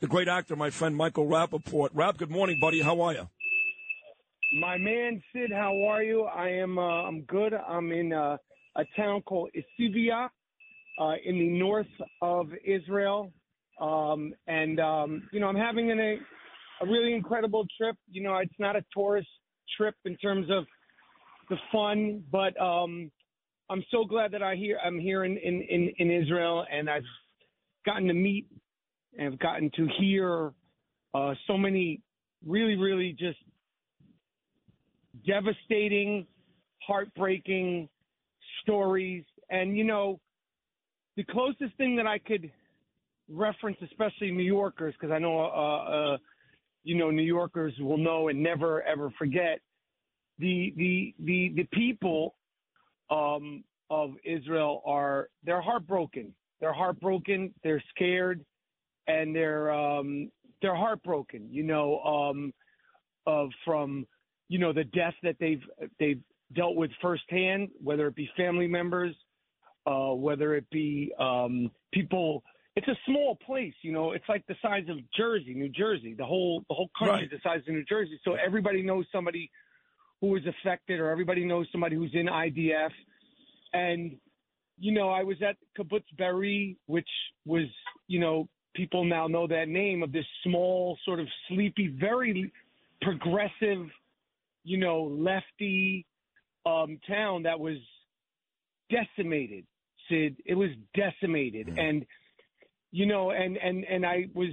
the great actor, my friend Michael Rapaport. Rap, good morning, buddy. How are you? My man Sid, how are you? I am. Uh, I'm good. I'm in uh, a town called Isfiya, uh, in the north of Israel, um, and um, you know I'm having an, a a really incredible trip. You know, it's not a tourist trip in terms of the fun, but um, I'm so glad that I hear I'm here in, in, in, in Israel, and I've gotten to meet and I've gotten to hear uh, so many really, really just devastating, heartbreaking stories. And, you know, the closest thing that I could reference, especially New Yorkers, because I know, uh, uh, you know, New Yorkers will know and never ever forget the the the the people um, of Israel are they're heartbroken. They're heartbroken. They're scared, and they're um, they're heartbroken. You know, um, of from you know the death that they've they've dealt with firsthand, whether it be family members, uh, whether it be um, people. It's a small place, you know. It's like the size of Jersey, New Jersey. The whole the whole country Right. is the size of New Jersey. So everybody knows somebody who is affected, or everybody knows somebody who's in IDF. And you know, I was at Kibbutz Be'eri, which was, you know, people now know that name of this small, sort of sleepy, very progressive, you know, lefty um, town that was decimated. Sid, it was decimated, and you know, and and and I was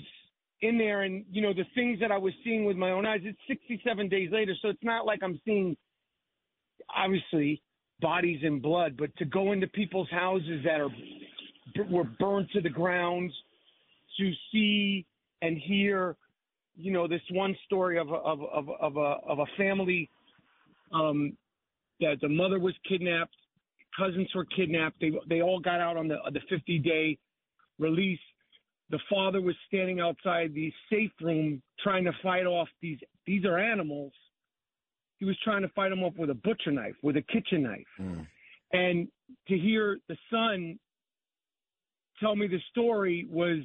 in there, and you know, the things that I was seeing with my own eyes. It's 67 days later, so it's not like I'm seeing, obviously, bodies and blood, but to go into people's houses that are were burned to the ground, to see and hear, you know, this one story of a, of of of a of a family um, that the mother was kidnapped, cousins were kidnapped. They they all got out on the the 50 day release. The father was standing outside the safe room trying to fight off these these are animals. He was trying to fight them off with a butcher knife, with a kitchen knife. And to hear the son tell me the story was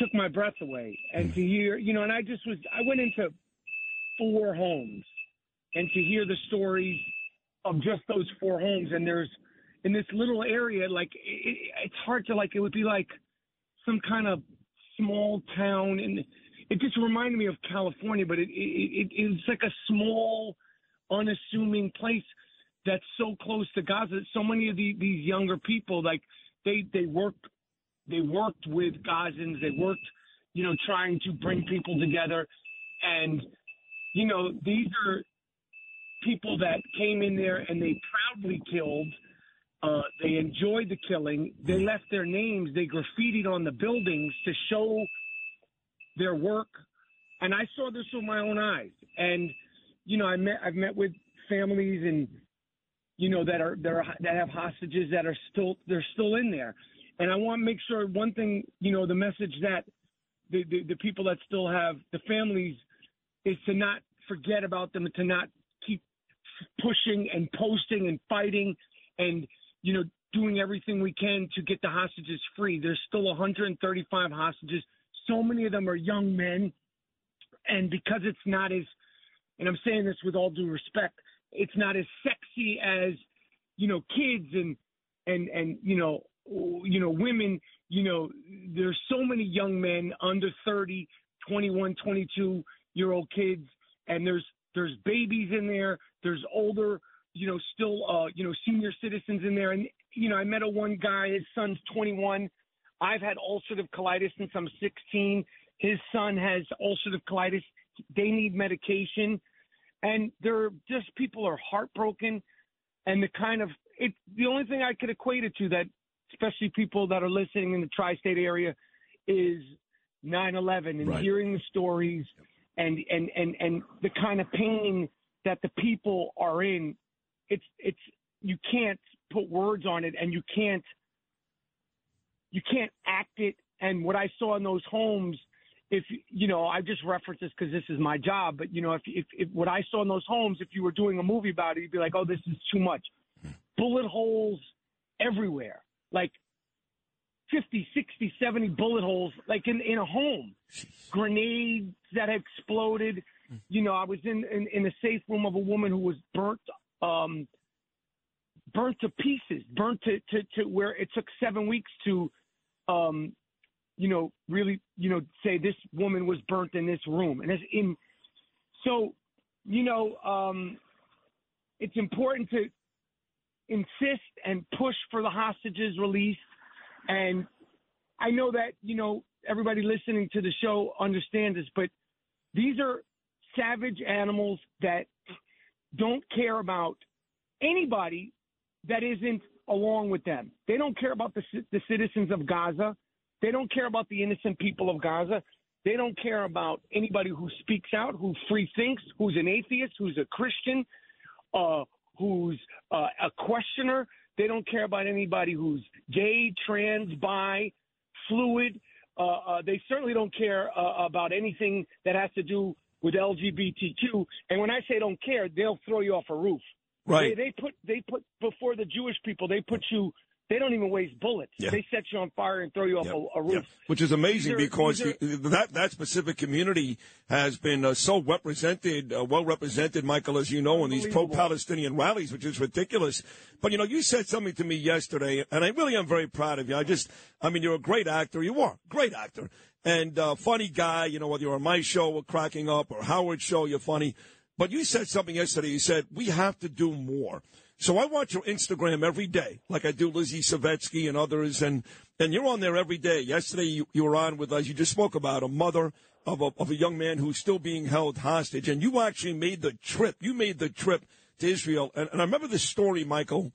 took my breath away. And hmm. to hear, you know, and I just was I went into four homes and to hear the stories of just those four homes. And there's in this little area like it, it's hard to like it would be like some kind of small town. And it just reminded me of California but it it, it it's like a small unassuming place that's so close to Gaza so many of the, these younger people like they they worked they worked with Gazans they worked you know trying to bring people together and you know these are people that came in there and they proudly killed. Uh, they enjoyed the killing. They left their names. They graffitied on the buildings to show their work. And I saw this with my own eyes. And you know, I met I've met with families and you know that are that are that have hostages that are still they're still in there. And I want to make sure one thing, you know, the message that the, the, the people that still have the families is to not forget about them and to not keep pushing and posting and fighting and you know doing everything we can to get the hostages free. There's still 135 hostages. So many of them are young men, and because it's not as, and I'm saying this with all due respect, it's not as sexy as you know kids and and and you know you know women. You know there's so many young men under 30, 21, 22 year old kids, and there's there's babies in there. There's older, you know, still, uh, you know, senior citizens in there. And, you know, I met a one guy, his son's 21. I've had ulcerative colitis since I'm 16. His son has ulcerative colitis. They need medication. And they're just, people are heartbroken. And the kind of, it, the only thing I could equate it to that, especially people that are listening in the tri state area, is 9 11 and Right. hearing the stories and, and, and, and the kind of pain that the people are in, it's it's you can't put words on it, and you can't you can't act it. And what I saw in those homes, if you know, I just reference this because this is my job. But you know, if, if if what I saw in those homes, if you were doing a movie about it, you'd be like, oh, this is too much. Hmm. Bullet holes everywhere, like 50, 60, 70 bullet holes, like in, in a home. Grenades that exploded. You know, I was in, in, in the safe room of a woman who was burnt, um, burnt to pieces, burnt to, to, to where it took seven weeks to, um, you know, really, you know, say this woman was burnt in this room. And it's in, so, you know, um, it's important to insist and push for the hostages release. And I know that, you know, everybody listening to the show understands this, but these are savage animals that don't care about anybody that isn't along with them. They don't care about the, the citizens of Gaza. They don't care about the innocent people of Gaza. They don't care about anybody who speaks out, who free thinks, who's an atheist, who's a Christian, uh, who's uh, a questioner. They don't care about anybody who's gay, trans, bi, fluid. Uh, uh, they certainly don't care uh, about anything that has to do with LGBTQ. And when I say don't care, they'll throw you off a roof. Right. They, they put they put before the Jewish people. They put you. They don't even waste bullets. Yeah. They set you on fire and throw you off Yeah. a, a roof. Yeah. Which is amazing are- because that that specific community has been uh, so represented, uh, well represented, Michael, as you know, in these pro-Palestinian rallies, which is ridiculous. But you know, you said something to me yesterday, and I really am very proud of you. I just, I mean, you're a great actor. You are great actor and uh, funny guy. You know, whether you're on my show or cracking up or Howard show, you're funny. But you said something yesterday. You said we have to do more. So I watch your Instagram every day, like I do Lizzie Savetsky and others, and and you're on there every day. Yesterday you, you were on with us. You just spoke about a mother of a, of a young man who's still being held hostage, and you actually made the trip. You made the trip to Israel, and, and I remember this story, Michael,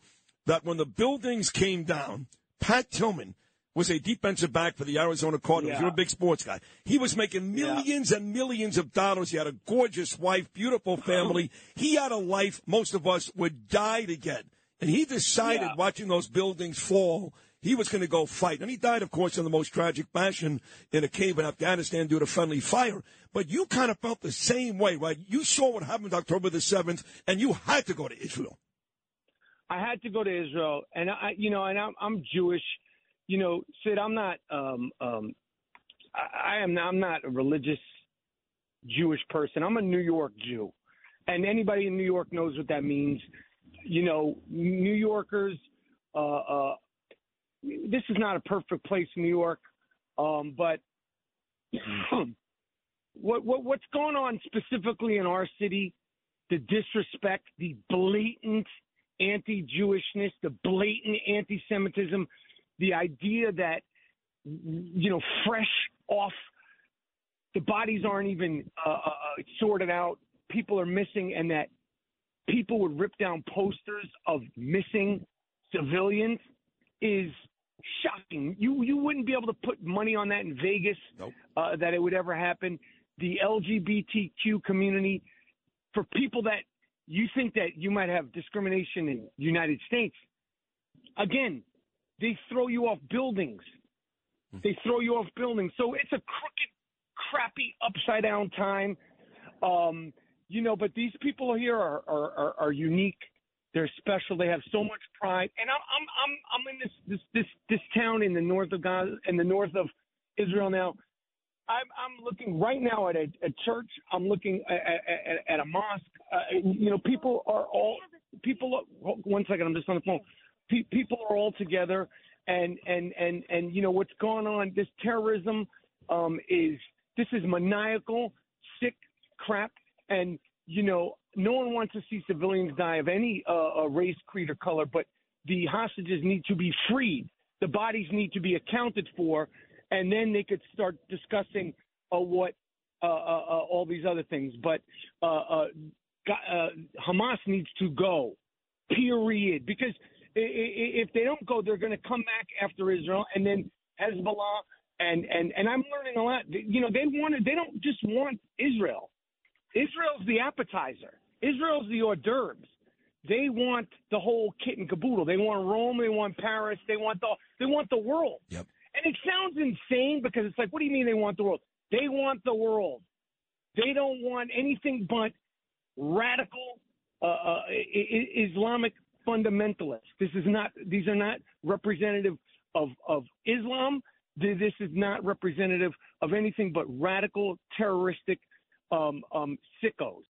that when the buildings came down, Pat Tillman was a defensive back for the Arizona Cardinals. Yeah. You're a big sports guy. He was making millions and millions of dollars. He had a gorgeous wife, beautiful family. He had a life most of us would die to get. And he decided, Yeah. watching those buildings fall, he was going to go fight. And he died, of course, in the most tragic fashion in a cave in Afghanistan due to friendly fire. But you kind of felt the same way, right? You saw what happened October the 7th, and you had to go to Israel. I had to go to Israel, and I, you know, and I'm, I'm Jewish. You know, Sid, I'm not. Um, um, I, I am. I'm not a religious Jewish person. I'm a New York Jew, and anybody in New York knows what that means. You know, New Yorkers. Uh, uh, this is not a perfect place, in New York, um, but what, what what's going on specifically in our city? The disrespect, the blatant anti-Jewishness, the blatant anti-Semitism, the idea that you know, fresh off, the bodies aren't even uh, uh, uh, sorted out. People are missing, and that people would rip down posters of missing civilians is shocking. You you wouldn't be able to put money on that in Vegas Nope. uh, that it would ever happen. The LGBTQ community, for people that you think that you might have discrimination in the United States, again, they throw you off buildings. They throw you off buildings. So it's a crooked, crappy, upside down time. Um, you know, but these people here are, are, are, are unique. They're special. They have so much pride. And I'm I'm I'm I'm in this this this this town in the north of Gaza in the north of Israel now. I'm I'm looking right now at a, a church. I'm looking at, at, at a mosque. Uh, you know, people are all people. One second, I'm just on the phone. Pe- people are all together, and and and and you know what's going on. This terrorism um, is this is maniacal, sick crap, and you know no one wants to see civilians die of any uh, uh, race, creed, or color. But the hostages need to be freed. The bodies need to be accounted for, and then they could start discussing uh, what uh, uh, uh, all these other things. But Hamas needs to go, period. Because if they don't go, they're going to come back after Israel, and then Hezbollah. And, and, and I'm learning a lot. You know, they want They don't just want Israel. Israel's the appetizer. Israel's the hors d'oeuvres. They want the whole kit and caboodle. They want Rome. They want Paris. They want the. They want the world. Yep. And it sounds insane because it's like, what do you mean they want the world? They want the world. They don't want anything but radical uh, uh, Islamic fundamentalists. This is not; these are not representative of of Islam. This is not representative of anything but radical terroristic um, um, sickos.